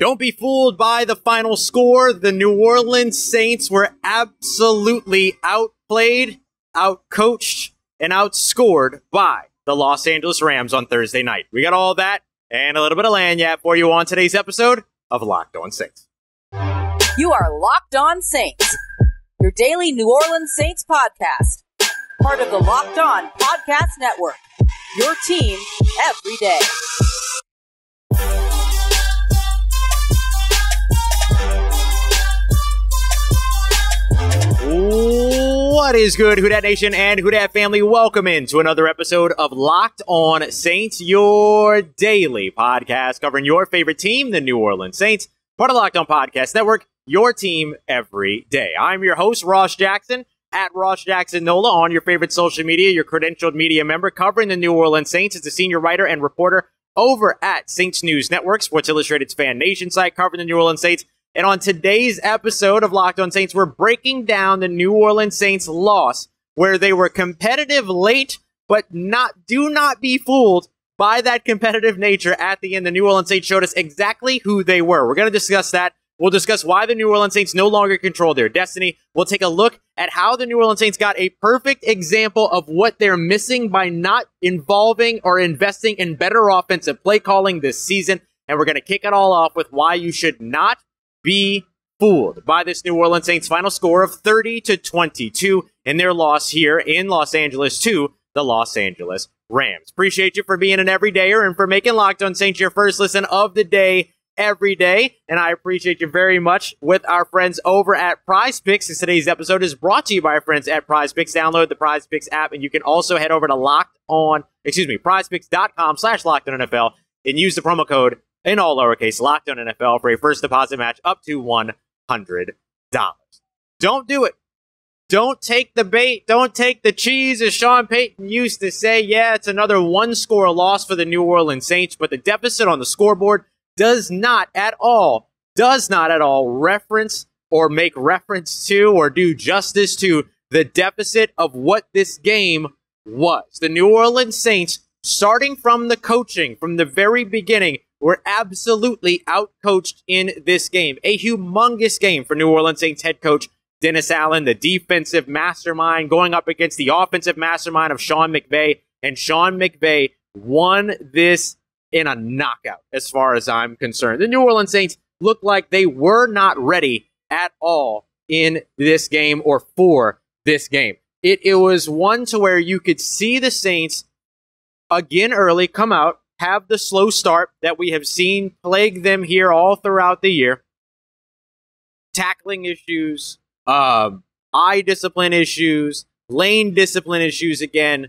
Don't be fooled by the final score. The New Orleans Saints were absolutely outplayed, outcoached, and outscored by the Los Angeles Rams on Thursday night. We got all that and a little bit of land lagniappe for you on today's episode of Locked On Saints. You are Locked On Saints, your daily New Orleans Saints podcast, part of the Locked On Podcast Network. Your team every day. What is good, Who Dat Nation and Who Dat family? Welcome in to another episode of Locked On Saints, your daily podcast covering your favorite team, the New Orleans Saints, part of Locked On Podcast Network, your team every day. I'm your host, Ross Jackson, at Ross Jackson Nola on your favorite social media, your credentialed media member covering the New Orleans Saints as a senior writer and reporter over at Saints News Network, Sports Illustrated's fan nation site covering the New Orleans Saints. And on today's episode of Locked On Saints, we're breaking down the New Orleans Saints loss, where they were competitive late, but not do not be fooled by that competitive nature at the end. The New Orleans Saints showed us exactly who they were. We're going to discuss that. We'll discuss why the New Orleans Saints no longer control their destiny. We'll take a look at how the New Orleans Saints got a perfect example of what they're missing by not involving or investing in better offensive play calling this season. And we're going to kick it all off with why you should not be fooled by this New Orleans Saints final score of 30 to 22 in their loss here in Los Angeles to the Los Angeles Rams. Appreciate you for being an everydayer and for making Locked On Saints your first listen of the day every day. And I appreciate you very much with our friends over at Prize Picks. And today's episode is brought to you by our friends at Prize Picks. Download the Prize Picks app and you can also head over to Locked On, excuse me, prizepicks.com slash Locked On NFL and use the promo code in all lowercase, locked on NFL for a first deposit match up to $100. Don't do it. Don't take the bait. Don't take the cheese, as Sean Payton used to say. Yeah, it's another one score loss for the New Orleans Saints, but the deficit on the scoreboard does not at all, does not at all reference or make reference to or do justice to the deficit of what this game was. The New Orleans Saints, starting from the coaching from the very beginning, were absolutely outcoached in this game. A humongous game for New Orleans Saints head coach Dennis Allen, the defensive mastermind, going up against the offensive mastermind of Sean McVay. And Sean McVay won this in a knockout, as far as I'm concerned. The New Orleans Saints looked like they were not ready at all in this game or for this game. It, it was one to where you could see the Saints again early come out have the slow start that we have seen plague them here all throughout the year. Tackling issues, um, eye discipline issues, lane discipline issues again.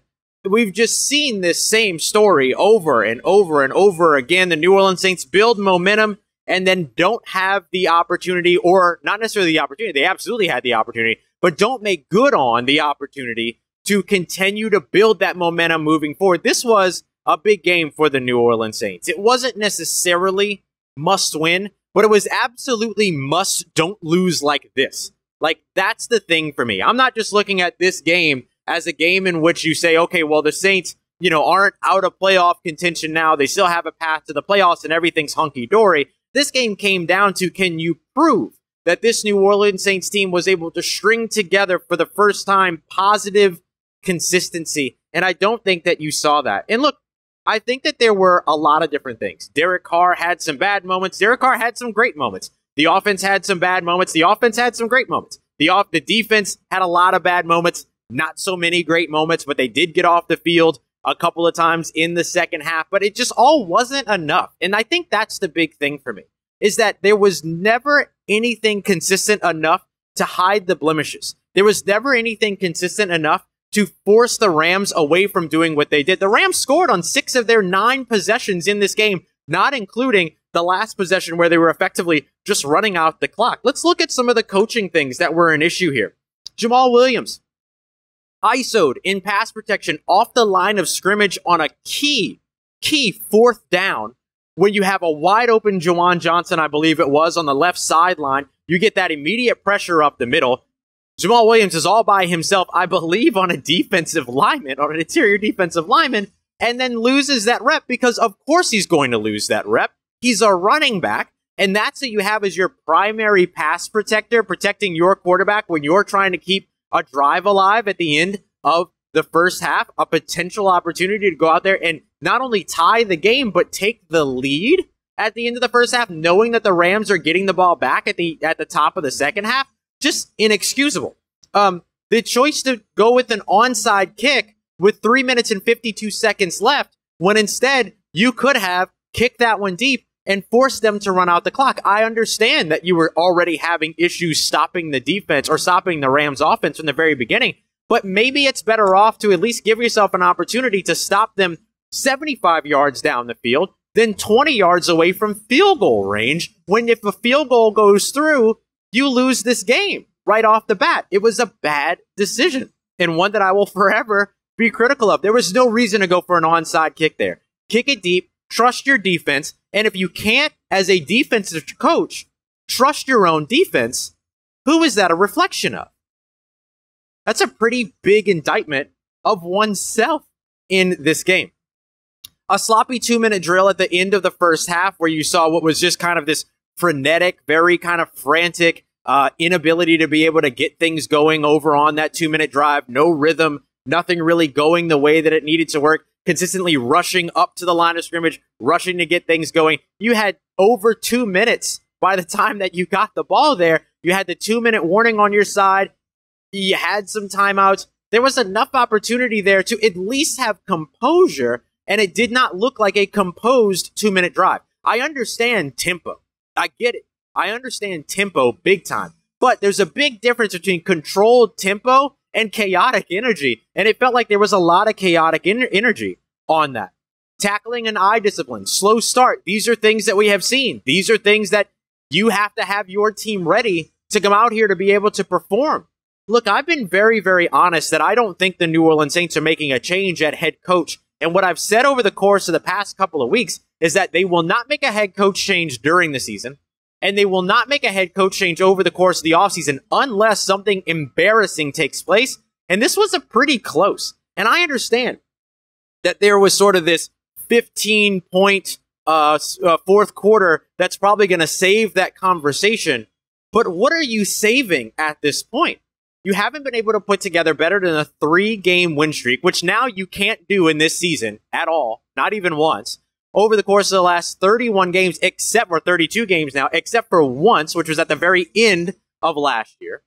We've just seen this same story over and over and over again. The New Orleans Saints build momentum and then don't have the opportunity, or not necessarily the opportunity, they absolutely had the opportunity, but don't make good on the opportunity to continue to build that momentum moving forward. This was a big game for the New Orleans Saints. It wasn't necessarily must win, but it was absolutely must don't lose like this. Like, that's the thing for me. I'm not just looking at this game as a game in which you say, okay, well, the Saints, you know, aren't out of playoff contention now. They still have a path to the playoffs and everything's hunky dory. This game came down to can you prove that this New Orleans Saints team was able to string together for the first time positive consistency? And I don't think that you saw that. And look, I think that there were a lot of different things. Derek Carr had some bad moments. Derek Carr had some great moments. The offense had some bad moments. The offense had some great moments. The off the defense had a lot of bad moments. Not so many great moments, but they did get off the field a couple of times in the second half. But it just all wasn't enough. And I think that's the big thing for me is that there was never anything consistent enough to hide the blemishes. There was never anything consistent enough to force the Rams away from doing what they did. The Rams scored on six of their nine possessions in this game, not including the last possession where they were effectively just running out the clock. Let's look at some of the coaching things that were an issue here. Jamaal Williams, ISO'd in pass protection off the line of scrimmage on a key, key fourth down when you have a wide open Juwan Johnson, I believe it was, on the left sideline. You get that immediate pressure up the middle. Jamaal Williams is all by himself, I believe, on a defensive lineman, on an interior defensive lineman, and then loses that rep because, of course, he's going to lose that rep. He's a running back, And that's what you have as your primary pass protector, protecting your quarterback when you're trying to keep a drive alive at the end of the first half, a potential opportunity to go out there and not only tie the game, but take the lead at the end of the first half, knowing that the Rams are getting the ball back at the at the top of the second half, just inexcusable. Um, the choice to go with an onside kick with three minutes and 52 seconds left, when instead you could have kicked that one deep and forced them to run out the clock. I understand that you were already having issues stopping the defense or stopping the Rams offense from the very beginning, but maybe it's better off to at least give yourself an opportunity to stop them 75 yards down the field than 20 yards away from field goal range. When if a field goal goes through, you lose this game right off the bat. It was a bad decision and one that I will forever be critical of. There was no reason to go for an onside kick there. Kick it deep, trust your defense, and if you can't, as a defensive coach, trust your own defense, who is that a reflection of? That's a pretty big indictment of oneself in this game. A sloppy two minute drill at the end of the first half, where you saw what was just kind of this frenetic, very kind of frantic uh, inability to be able to get things going over on that two minute drive, no rhythm, nothing really going the way that it needed to work, consistently rushing up to the line of scrimmage, rushing to get things going. You had over two minutes by the time that you got the ball there. You had the two minute warning on your side. You had some timeouts. There was enough opportunity there to at least have composure, and it did not look like a composed two minute drive. I understand tempo. I get it. I understand tempo big time. But there's a big difference between controlled tempo and chaotic energy. And it felt like there was a lot of chaotic en- energy on that. Tackling and eye discipline, slow start. These are things that we have seen. These are things that you have to have your team ready to come out here to be able to perform. Look, I've been very, very honest that I don't think the New Orleans Saints are making a change at head coach. And what I've said over the course of the past couple of weeks is that they will not make a head coach change during the season, and they will not make a head coach change over the course of the offseason unless something embarrassing takes place. And this was a pretty close. And I understand that there was sort of this 15 point uh, uh, fourth quarter that's probably going to save that conversation. But what are you saving at this point? you haven't been able to put together better than a three game win streak, which now you can't do in this season at all, not even once, over the course of the last 31 games, except for 32 games now, except for once, which was at the very end of last year.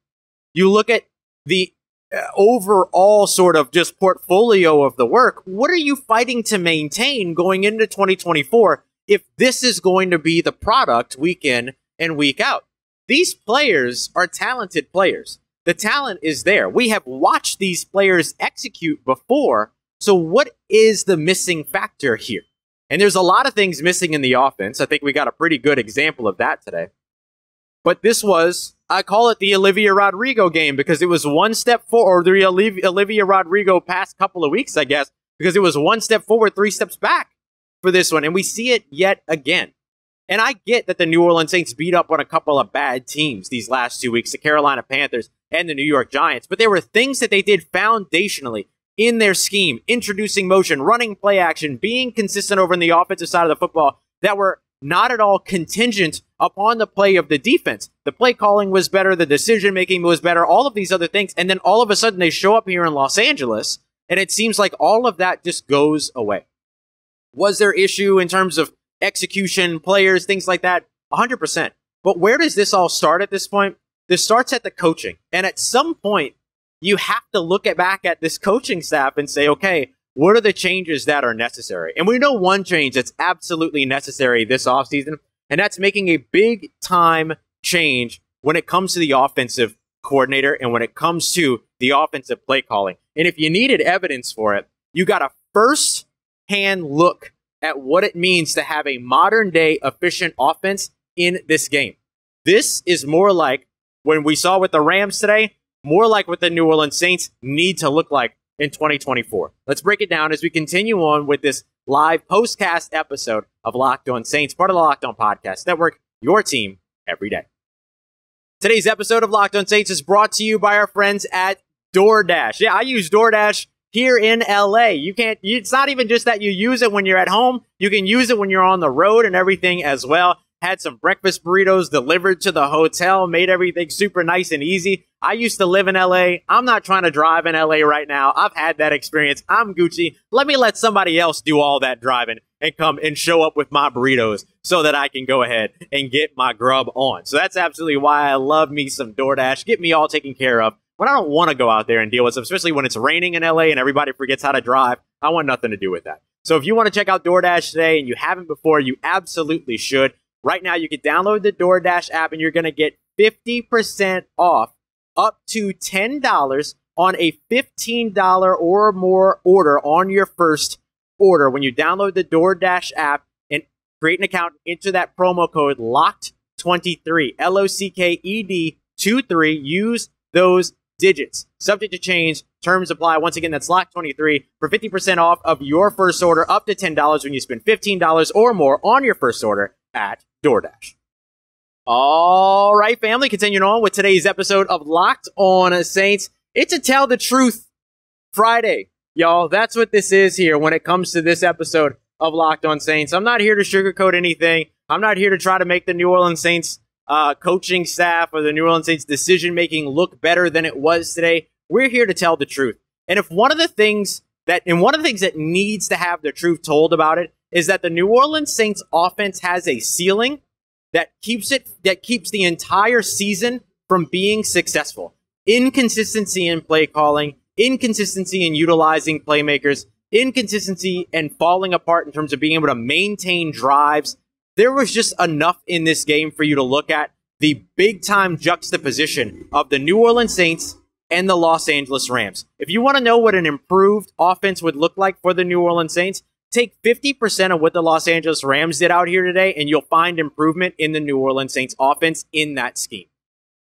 You look at the uh, overall sort of just portfolio of the work. What are you fighting to maintain going into 2024 if this is going to be the product week in and week out? These players are talented players the talent is there. We have watched these players execute before. So, what is the missing factor here? And there's a lot of things missing in the offense. I think we got a pretty good example of that today. But this was, I call it the Olivia Rodrigo game because it was one step forward, the Olivia Rodrigo past couple of weeks, I guess, because it was one step forward, three steps back for this one. And we see it yet again. And I get that the New Orleans Saints beat up on a couple of bad teams these last two weeks, the Carolina Panthers and the New York Giants, but there were things that they did foundationally in their scheme, introducing motion, running play action, being consistent over in the offensive side of the football that were not at all contingent upon the play of the defense. The play calling was better, the decision making was better, all of these other things. And then all of a sudden they show up here in Los Angeles, and it seems like all of that just goes away. Was there issue in terms of execution, players, things like that, 100%. But where does this all start at this point? This starts at the coaching. And at some point, you have to look at back at this coaching staff and say, okay, what are the changes that are necessary? And we know one change that's absolutely necessary this offseason, and that's making a big time change when it comes to the offensive coordinator and when it comes to the offensive play calling. And if you needed evidence for it, you got a first hand look at what it means to have a modern day efficient offense in this game. This is more like when we saw with the Rams today, more like what the New Orleans Saints need to look like in 2024. Let's break it down as we continue on with this live postcast episode of Locked On Saints, part of the Locked On Podcast Network, your team every day. Today's episode of Locked On Saints is brought to you by our friends at DoorDash. Yeah, I use DoorDash here in LA. You can't, it's not even just that you use it when you're at home, you can use it when you're on the road and everything as well. Had some breakfast burritos delivered to the hotel, made everything super nice and easy. I used to live in LA. I'm not trying to drive in LA right now. I've had that experience. I'm Gucci. Let me let somebody else do all that driving and come and show up with my burritos so that I can go ahead and get my grub on. So that's absolutely why I love me some DoorDash. Get me all taken care of. When I don't want to go out there and deal with stuff, especially when it's raining in LA and everybody forgets how to drive, I want nothing to do with that. So if you want to check out DoorDash today and you haven't before, you absolutely should. Right now, you can download the DoorDash app and you're going to get 50% off up to $10 on a $15 or more order on your first order when you download the DoorDash app and create an account, enter that promo code LOCKED23, L O C K E D 23. Use those digits. Subject to change. Terms apply. Once again, that's LOCK23 for 50% off of your first order up to $10 when you spend $15 or more on your first order at DoorDash. All right, family, continuing on with today's episode of Locked on Saints. It's a Tell the Truth Friday, y'all. That's what this is here when it comes to this episode of Locked on Saints. I'm not here to sugarcoat anything. I'm not here to try to make the New Orleans Saints uh, coaching staff or the New Orleans Saints decision making look better than it was today. We're here to tell the truth. And if one of the things that, and one of the things that needs to have the truth told about it is that the New Orleans Saints offense has a ceiling that keeps it that keeps the entire season from being successful. Inconsistency in play calling, inconsistency in utilizing playmakers, inconsistency and falling apart in terms of being able to maintain drives. There was just enough in this game for you to look at the big time juxtaposition of the New Orleans Saints and the Los Angeles Rams. If you want to know what an improved offense would look like for the New Orleans Saints, Take 50% of what the Los Angeles Rams did out here today, and you'll find improvement in the New Orleans Saints offense in that scheme.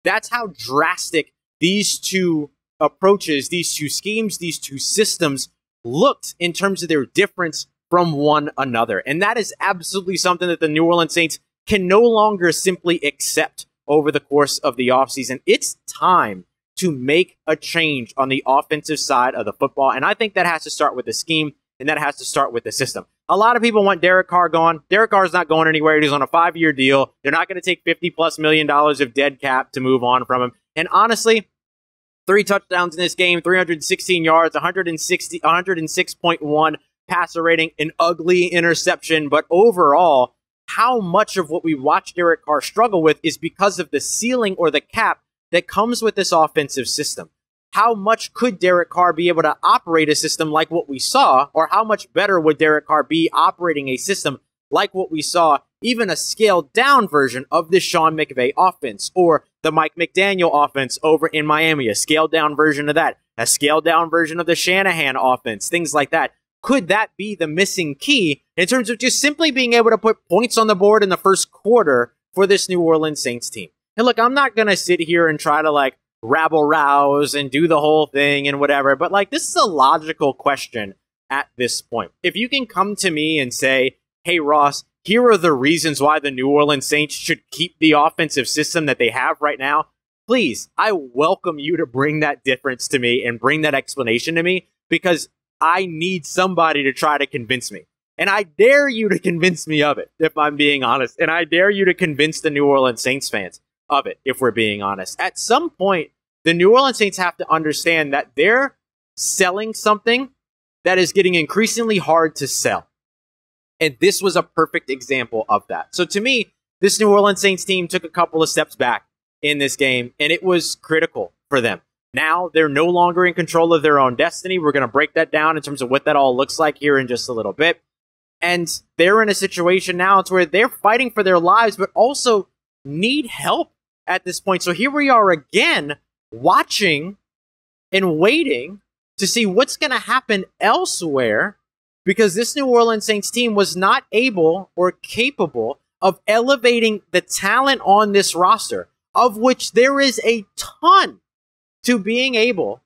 That's how drastic these two approaches, these two schemes, these two systems looked in terms of their difference from one another. And that is absolutely something that the New Orleans Saints can no longer simply accept over the course of the offseason. It's time to make a change on the offensive side of the football. And I think that has to start with the scheme and that has to start with the system. A lot of people want Derek Carr gone. Derek Carr is not going anywhere. He's on a five year deal. They're not going to take 50 plus million dollars of dead cap to move on from him. And honestly, three touchdowns in this game, 316 yards, 160, 106.1 passer rating, an ugly interception. But overall, how much of what we watch Derek Carr struggle with is because of the ceiling or the cap that comes with this offensive system how much could Derek Carr be able to operate a system like what we saw, or how much better would Derek Carr be operating a system like what we saw, even a scaled down version of the Sean McVay offense, or the Mike McDaniel offense over in Miami, a scaled down version of that, a scaled down version of the Shanahan offense, things like that. Could that be the missing key in terms of just simply being able to put points on the board in the first quarter for this New Orleans Saints team? And look, I'm not going to sit here and try to like rabble rouse and do the whole thing and whatever. But like, this is a logical question at this point. If you can come to me and say, hey, Ross, here are the reasons why the New Orleans Saints should keep the offensive system that they have right now, please, I welcome you to bring that difference to me and bring that explanation to me because I need somebody to try to convince me. And I dare you to convince me of it, if I'm being honest. And I dare you to convince the New Orleans Saints fans of it, if we're being honest. At some point, the New Orleans Saints have to understand that they're selling something that is getting increasingly hard to sell. And this was a perfect example of that. So to me, this New Orleans Saints team took a couple of steps back in this game, and it was critical for them. Now they're no longer in control of their own destiny. We're going to break that down in terms of what that all looks like here in just a little bit. And they're in a situation now it's where they're fighting for their lives, but also need help at this point. So here we are again watching and waiting to see what's going to happen elsewhere because this New Orleans Saints team was not able or capable of elevating the talent on this roster, of which there is a ton, to being able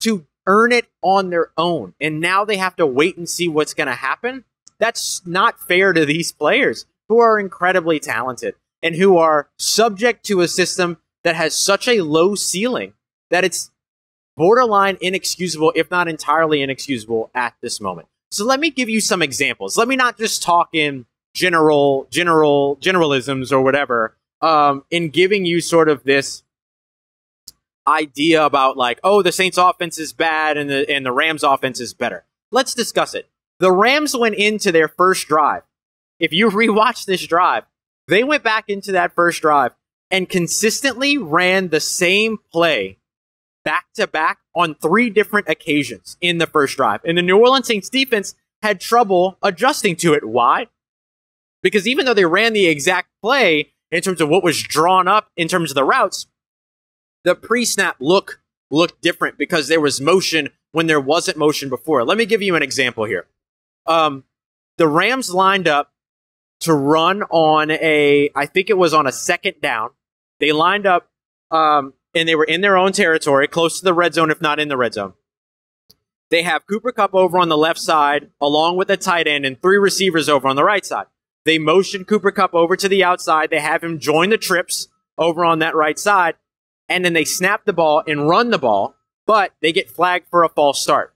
to earn it on their own. And now they have to wait and see what's going to happen. That's not fair to these players who are incredibly talented and who are subject to a system that has such a low ceiling that it's borderline inexcusable, if not entirely inexcusable, at this moment. So let me give you some examples. Let me not just talk in general general generalisms or whatever um, in giving you sort of this idea about like, oh, the Saints offense is bad and the and the Rams offense is better. Let's discuss it. The Rams went into their first drive. If you rewatch this drive, they went back into that first drive and consistently ran the same play back to back on three different occasions in the first drive. And the New Orleans Saints defense had trouble adjusting to it. Why? Because even though they ran the exact play in terms of what was drawn up in terms of the routes, the pre-snap look looked different because there was motion when there wasn't motion before. Let me give you an example here. Um, the Rams lined up to run on a, I think it was on a second down. They lined up, um, and they were in their own territory, close to the red zone, if not in the red zone. They have Cooper Kupp over on the left side, along with a tight end, and three receivers over on the right side. They motion Cooper Kupp over to the outside. They have him join the trips over on that right side and then they snap the ball and run the ball, but they get flagged for a false start.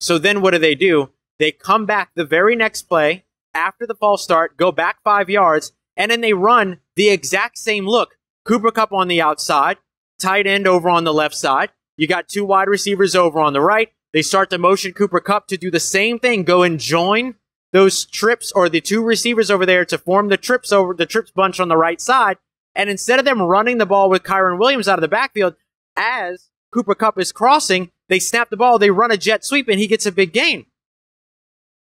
So then what do they do? They come back the very next play after the false start, go back five yards, and then they run the exact same look. Cooper Kupp on the outside, tight end over on the left side. You got two wide receivers over on the right. They start to motion Cooper Kupp to do the same thing, go and join those trips or the two receivers over there to form the trips over the trips bunch on the right side. And instead of them running the ball with Kyren Williams out of the backfield, as Cooper Kupp is crossing, they snap the ball, they run a jet sweep, and he gets a big gain.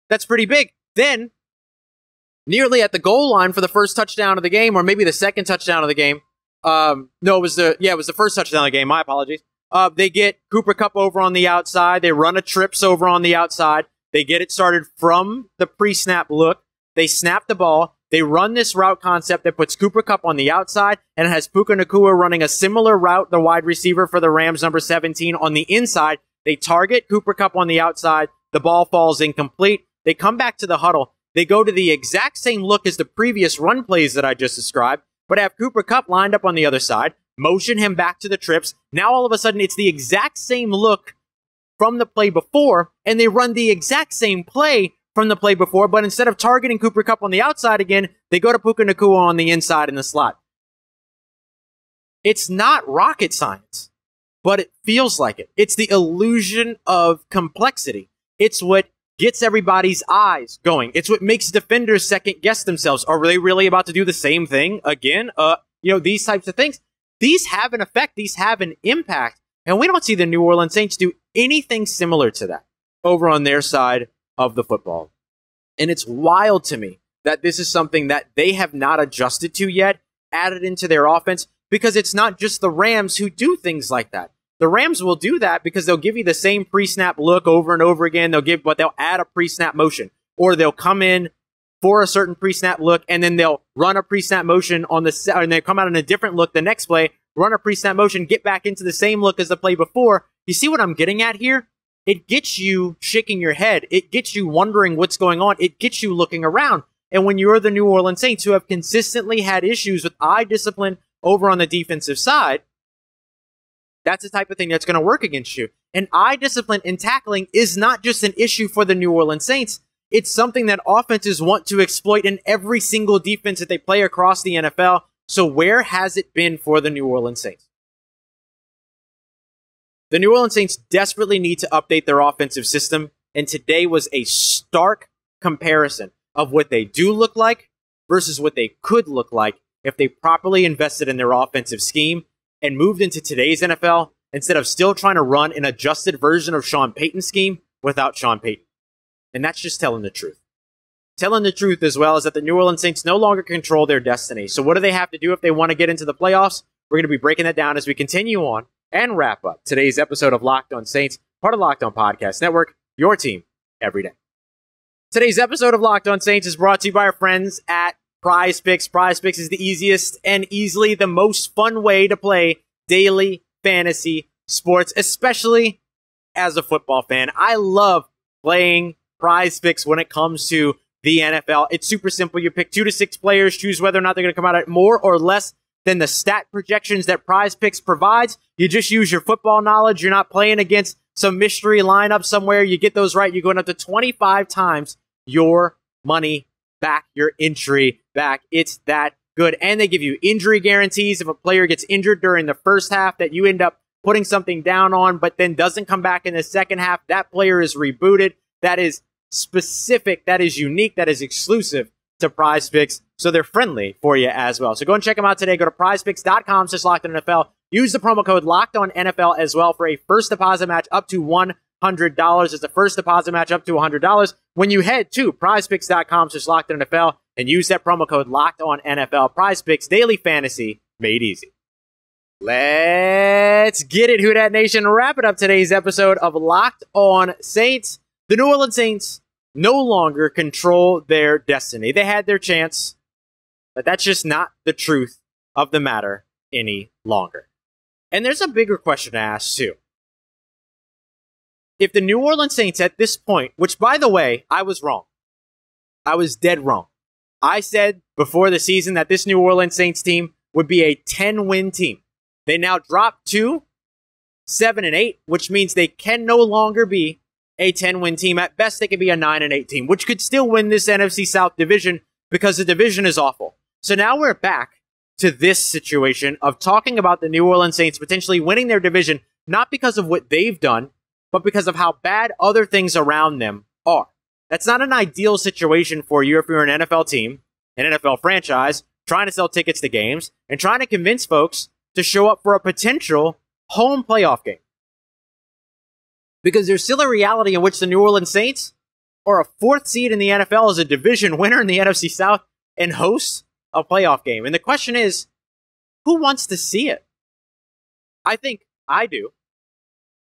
That's pretty big. Then, nearly at the goal line for the first touchdown of the game, or maybe the second touchdown of the game. Um, no, it was the yeah, it was the first touchdown of the game. My apologies. Uh, they get Cooper Kupp over on the outside. They run a trips over on the outside. They get it started from the pre-snap look. They snap the ball. They run this route concept that puts Cooper Kupp on the outside and has Puka Nacua running a similar route, the wide receiver for the Rams, number 17, on the inside. They target Cooper Kupp on the outside. The ball falls incomplete. They come back to the huddle. They go to the exact same look as the previous run plays that I just described, but have Cooper Kupp lined up on the other side, motion him back to the trips. Now all of a sudden it's the exact same look from the play before, and they run the exact same play from the play before, but instead of targeting Cooper Kupp on the outside again, they go to Puka Nacua on the inside in the slot. It's not rocket science, but it feels like it. It's the illusion of complexity. It's what gets everybody's eyes going. It's what makes defenders second guess themselves. Are they really about to do the same thing again? Uh, you know, these types of things. These have an effect. These have an impact. And we don't see the New Orleans Saints do anything similar to that over on their side of the football. And it's wild to me that this is something that they have not adjusted to yet, added into their offense, because it's not just the Rams who do things like that. The Rams will do that because they'll give you the same pre-snap look over and over again. They'll give, but they'll add a pre-snap motion, or they'll come in for a certain pre-snap look, and then they'll run a pre-snap motion on the, and they come out in a different look the next play, run a pre-snap motion, get back into the same look as the play before. You see what I'm getting at here? it gets you shaking your head. It gets you wondering what's going on. It gets you looking around. And when you're the New Orleans Saints who have consistently had issues with eye discipline over on the defensive side, that's the type of thing that's going to work against you. And eye discipline in tackling is not just an issue for the New Orleans Saints. It's something that offenses want to exploit in every single defense that they play across the NFL. So where has it been for the New Orleans Saints? The New Orleans Saints desperately need to update their offensive system, and today was a stark comparison of what they do look like versus what they could look like if they properly invested in their offensive scheme and moved into today's NFL instead of still trying to run an adjusted version of Sean Payton's scheme without Sean Payton. And that's just telling the truth. Telling the truth as well is that the New Orleans Saints no longer control their destiny. So what do they have to do if they want to get into the playoffs? We're going to be breaking that down as we continue on and wrap up today's episode of Locked On Saints, part of Locked On Podcast Network, your team every day. Today's episode of Locked On Saints is brought to you by our friends at Prize Picks. Prize Picks is the easiest and easily the most fun way to play daily fantasy sports, especially as a football fan. I love playing Prize Picks when it comes to the NFL. It's super simple. You pick two to six players, choose whether or not they're going to come out at more or less than the stat projections that Prize Picks provides. You just use your football knowledge. You're not playing against some mystery lineup somewhere. You get those right. You're going up to 25 times your money back your entry back. It's that good. And they give you injury guarantees if a player gets injured during the first half that you end up putting something down on, but then doesn't come back in the second half. That player is rebooted. That is specific. That is unique. That is exclusive to prize picks. So they're friendly for you as well. So go and check them out today. Go to prizepicks.com slash locked on NFL. Use the promo code locked on NFL as well for a first deposit match up to $100. is the first deposit match up to $100 when you head to prizepicks.com slash locked on NFL and use that promo code locked on NFL. Prize daily fantasy made easy. Let's get it, Who Dat Nation. Wrap it up today's episode of Locked On Saints. The New Orleans Saints no longer control their destiny. They had their chance, but that's just not the truth of the matter any longer. And there's a bigger question to ask, too. If the New Orleans Saints at this point, which by the way, I was wrong, I was dead wrong. I said before the season that this New Orleans Saints team would be a 10 win team. They now drop to seven and eight, which means they can no longer be a 10 win team. At best, they could be a nine and eight team, which could still win this NFC South division because the division is awful. So now we're back to this situation of talking about the New Orleans Saints potentially winning their division, not because of what they've done, but because of how bad other things around them are. That's not an ideal situation for you if you're an NFL team, an NFL franchise, trying to sell tickets to games and trying to convince folks to show up for a potential home playoff game. Because there's still a reality in which the New Orleans Saints are a fourth seed in the NFL as a division winner in the NFC South and hosts a playoff game. And the question is, who wants to see it? I think I do.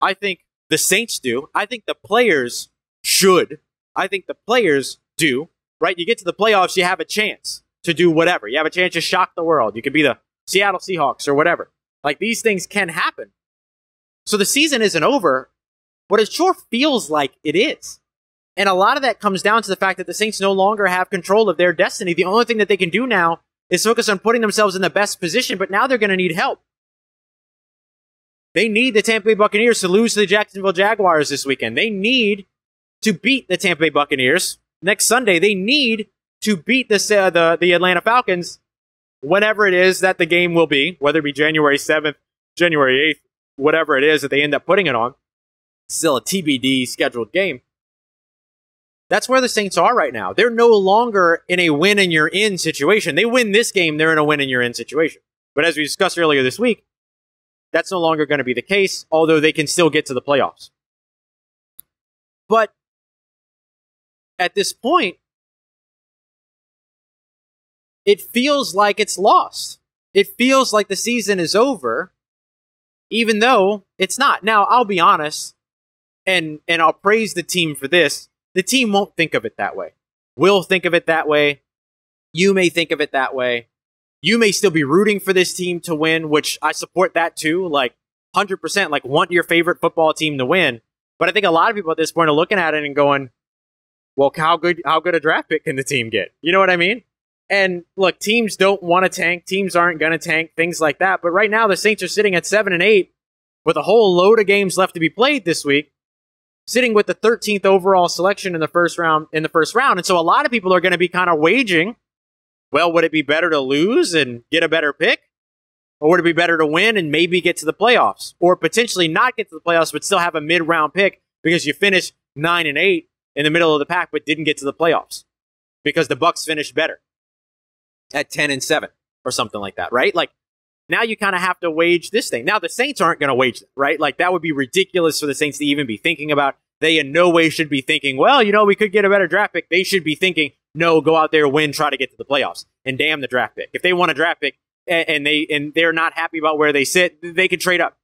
I think the Saints do. I think the players should. I think the players do. Right? You get to the playoffs, you have a chance to do whatever. You have a chance to shock the world. You could be the Seattle Seahawks or whatever. Like these things can happen. So the season isn't over, but it sure feels like it is. And a lot of that comes down to the fact that the Saints no longer have control of their destiny. The only thing that they can do now is focus on putting themselves in the best position, but now they're going to need help. They need the Tampa Bay Buccaneers to lose to the Jacksonville Jaguars this weekend. They need to beat the Tampa Bay Buccaneers next Sunday. They need to beat the, uh, the, the Atlanta Falcons whenever it is that the game will be, whether it be January 7th, January 8th, whatever it is that they end up putting it on, still a TBD scheduled game. That's where the Saints are right now. They're no longer in a win and you're in situation. They win this game, they're in a win and you're in situation. But as we discussed earlier this week, that's no longer going to be the case, although they can still get to the playoffs. But at this point, it feels like it's lost. It feels like the season is over, even though it's not. Now, I'll be honest, and and I'll praise the team for this. The team won't think of it that way. We'll think of it that way. You may think of it that way. You may still be rooting for this team to win, which I support that too. Like 100%, like want your favorite football team to win. But I think a lot of people at this point are looking at it and going, well, how good how good a draft pick can the team get? You know what I mean? And look, teams don't want to tank. Teams aren't going to tank, things like that. But right now, the Saints are sitting at 7 and 8 with a whole load of games left to be played this week, sitting with the 13th overall selection in the first round in the first round. And so a lot of people are going to be kind of waging, well, would it be better to lose and get a better pick? Or would it be better to win and maybe get to the playoffs? Or potentially not get to the playoffs but still have a mid-round pick because you finished 9 and 8 in the middle of the pack but didn't get to the playoffs because the Bucks finished better at 10 and 7 or something like that, right? Like now you kind of have to wage this thing. Now the Saints aren't going to wage it, right? Like that would be ridiculous for the Saints to even be thinking about. They in no way should be thinking, well, you know, we could get a better draft pick. They should be thinking, no, go out there, win, try to get to the playoffs, and damn the draft pick. If they want a draft pick and they and they're not happy about where they sit, they can trade up.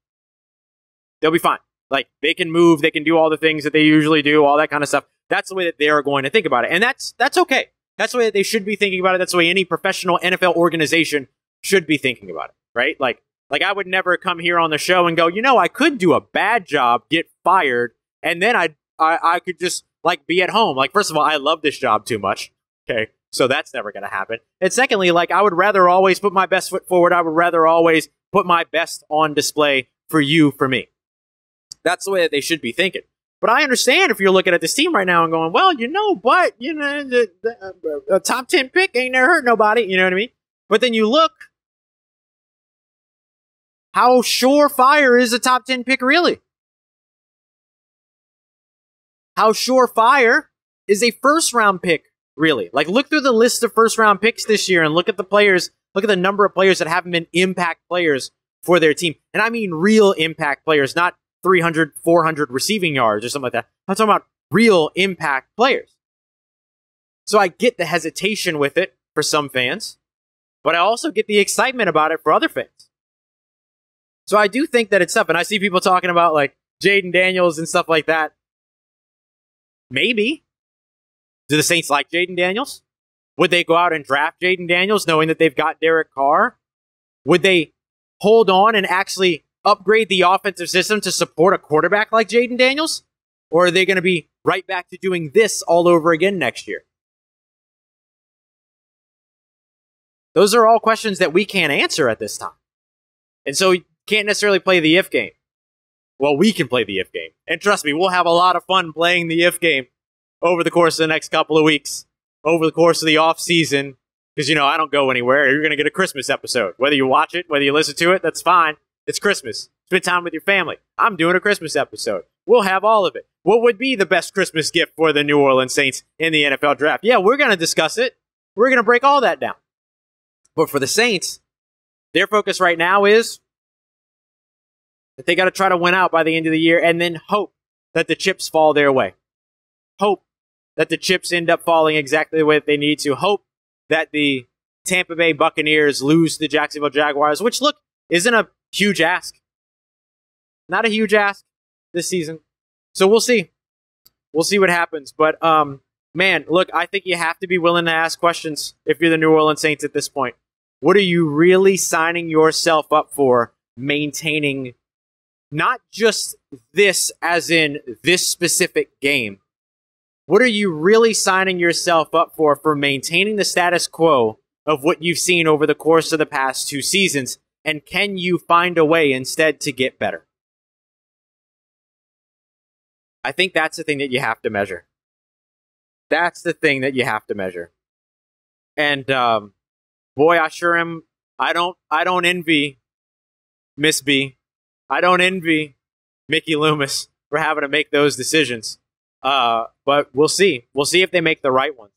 They'll be fine. Like they can move, they can do all the things that they usually do, all that kind of stuff. That's the way that they are going to think about it, and that's that's okay. That's the way that they should be thinking about it. That's the way any professional NFL organization should be thinking about it, right? Like, like I would never come here on the show and go, you know, I could do a bad job, get fired, and then I'd, I, I could just like be at home. Like, first of all, I love this job too much. Okay. So that's never going to happen. And secondly, like I would rather always put my best foot forward. I would rather always put my best on display for you, for me. That's the way that they should be thinking. But I understand if you're looking at this team right now and going, well, you know, but you know, the, the uh, top ten pick ain't never hurt nobody. You know what I mean? But then you look, how surefire is a top ten pick really? How surefire is a first round pick really? Like, look through the list of first round picks this year and look at the players. Look at the number of players that haven't been impact players for their team, and I mean real impact players, not 300, 400 receiving yards or something like that. I'm talking about real impact players. So I get the hesitation with it for some fans, but I also get the excitement about it for other fans. So I do think that it's up, and I see people talking about like Jayden Daniels and stuff like that. Maybe. Do the Saints like Jayden Daniels? Would they go out and draft Jayden Daniels knowing that they've got Derek Carr? Would they hold on and actually upgrade the offensive system to support a quarterback like Jayden Daniels? Or are they going to be right back to doing this all over again next year? Those are all questions that we can't answer at this time. And so you can't necessarily play the if game. Well, we can play the if game. And trust me, we'll have a lot of fun playing the if game over the course of the next couple of weeks, over the course of the off season. Because, you know, I don't go anywhere. You're going to get a Christmas episode. Whether you watch it, whether you listen to it, that's fine. It's Christmas. Spend time with your family. I'm doing a Christmas episode. We'll have all of it. What would be the best Christmas gift for the New Orleans Saints in the NFL draft? Yeah, we're going to discuss it. We're going to break all that down. But for the Saints, their focus right now is that they got to try to win out by the end of the year and then hope that the chips fall their way. Hope that the chips end up falling exactly the way that they need to. Hope that the Tampa Bay Buccaneers lose the Jacksonville Jaguars, which look isn't a huge ask. Not a huge ask this season. So we'll see. We'll see what happens. But um, man, look, I think you have to be willing to ask questions if you're the New Orleans Saints at this point. What are you really signing yourself up for maintaining not just this as in this specific game? What are you really signing yourself up for for maintaining the status quo of what you've seen over the course of the past two seasons and can you find a way instead to get better? I think that's the thing that you have to measure. That's the thing that you have to measure. And um, boy, I sure am. I don't. I don't envy Miss B. I don't envy Mickey Loomis for having to make those decisions. Uh, but we'll see. We'll see if they make the right ones.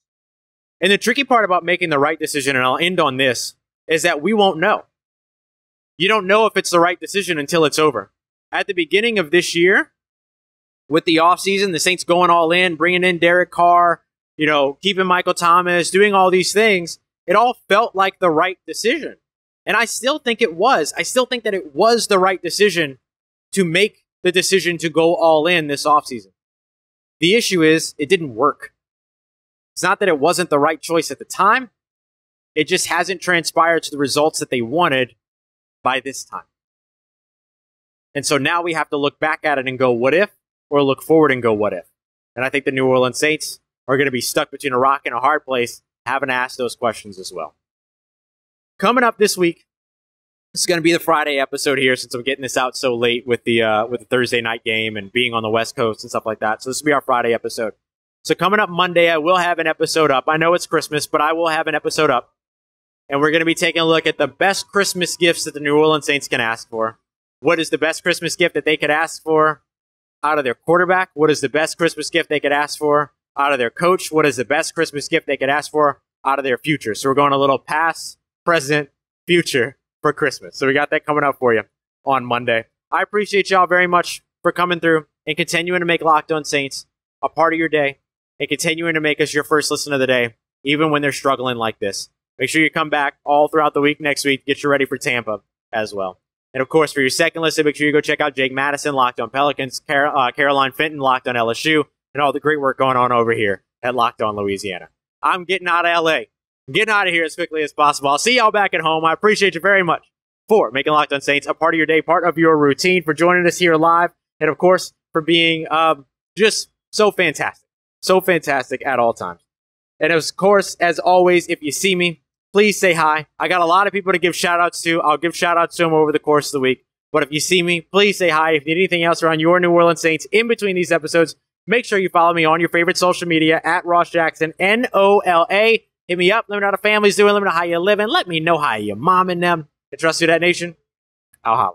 And the tricky part about making the right decision, and I'll end on this, is that we won't know you don't know if it's the right decision until it's over. At the beginning of this year, with the offseason, the Saints going all in, bringing in Derek Carr, you know, keeping Michael Thomas, doing all these things, it all felt like the right decision. And I still think it was. I still think that it was the right decision to make the decision to go all in this offseason. The issue is it didn't work. It's not that it wasn't the right choice at the time. It just hasn't transpired to the results that they wanted by this time. And so now we have to look back at it and go, what if? Or look forward and go, what if? And I think the New Orleans Saints are going to be stuck between a rock and a hard place, having to ask those questions as well. Coming up this week, this is going to be the Friday episode here since I'm getting this out so late with the uh, with the Thursday night game and being on the West Coast and stuff like that. So this will be our Friday episode. So coming up Monday, I will have an episode up. I know it's Christmas, but I will have an episode up and we're going to be taking a look at the best Christmas gifts that the New Orleans Saints can ask for. What is the best Christmas gift that they could ask for out of their quarterback? What is the best Christmas gift they could ask for out of their coach? What is the best Christmas gift they could ask for out of their future? So we're going a little past, present, future for Christmas. So we got that coming up for you on Monday. I appreciate y'all very much for coming through and continuing to make Locked On Saints a part of your day and continuing to make us your first listen of the day, even when they're struggling like this. Make sure you come back all throughout the week next week. Get you ready for Tampa as well. And of course, for your second listen, make sure you go check out Jake Madison, Locked on Pelicans, Car- uh, Caroline Fenton, Locked on LSU, and all the great work going on over here at Locked on Louisiana. I'm getting out of LA. Getting out of here as quickly as possible. I'll see y'all back at home. I appreciate you very much for making Locked on Saints a part of your day, part of your routine, for joining us here live, and of course, for being um, just so fantastic. So fantastic at all times. And of course, as always, if you see me, please say hi. I got a lot of people to give shout outs to. I'll give shout outs to them over the course of the week. But if you see me, please say hi. If you need anything else around your New Orleans Saints in between these episodes, make sure you follow me on your favorite social media at Ross Jackson, N O L A. Hit me up. Let me know how the family's doing. Let me know how you're living. Let me know how you're momming them. I trust you, that nation. I'll holla.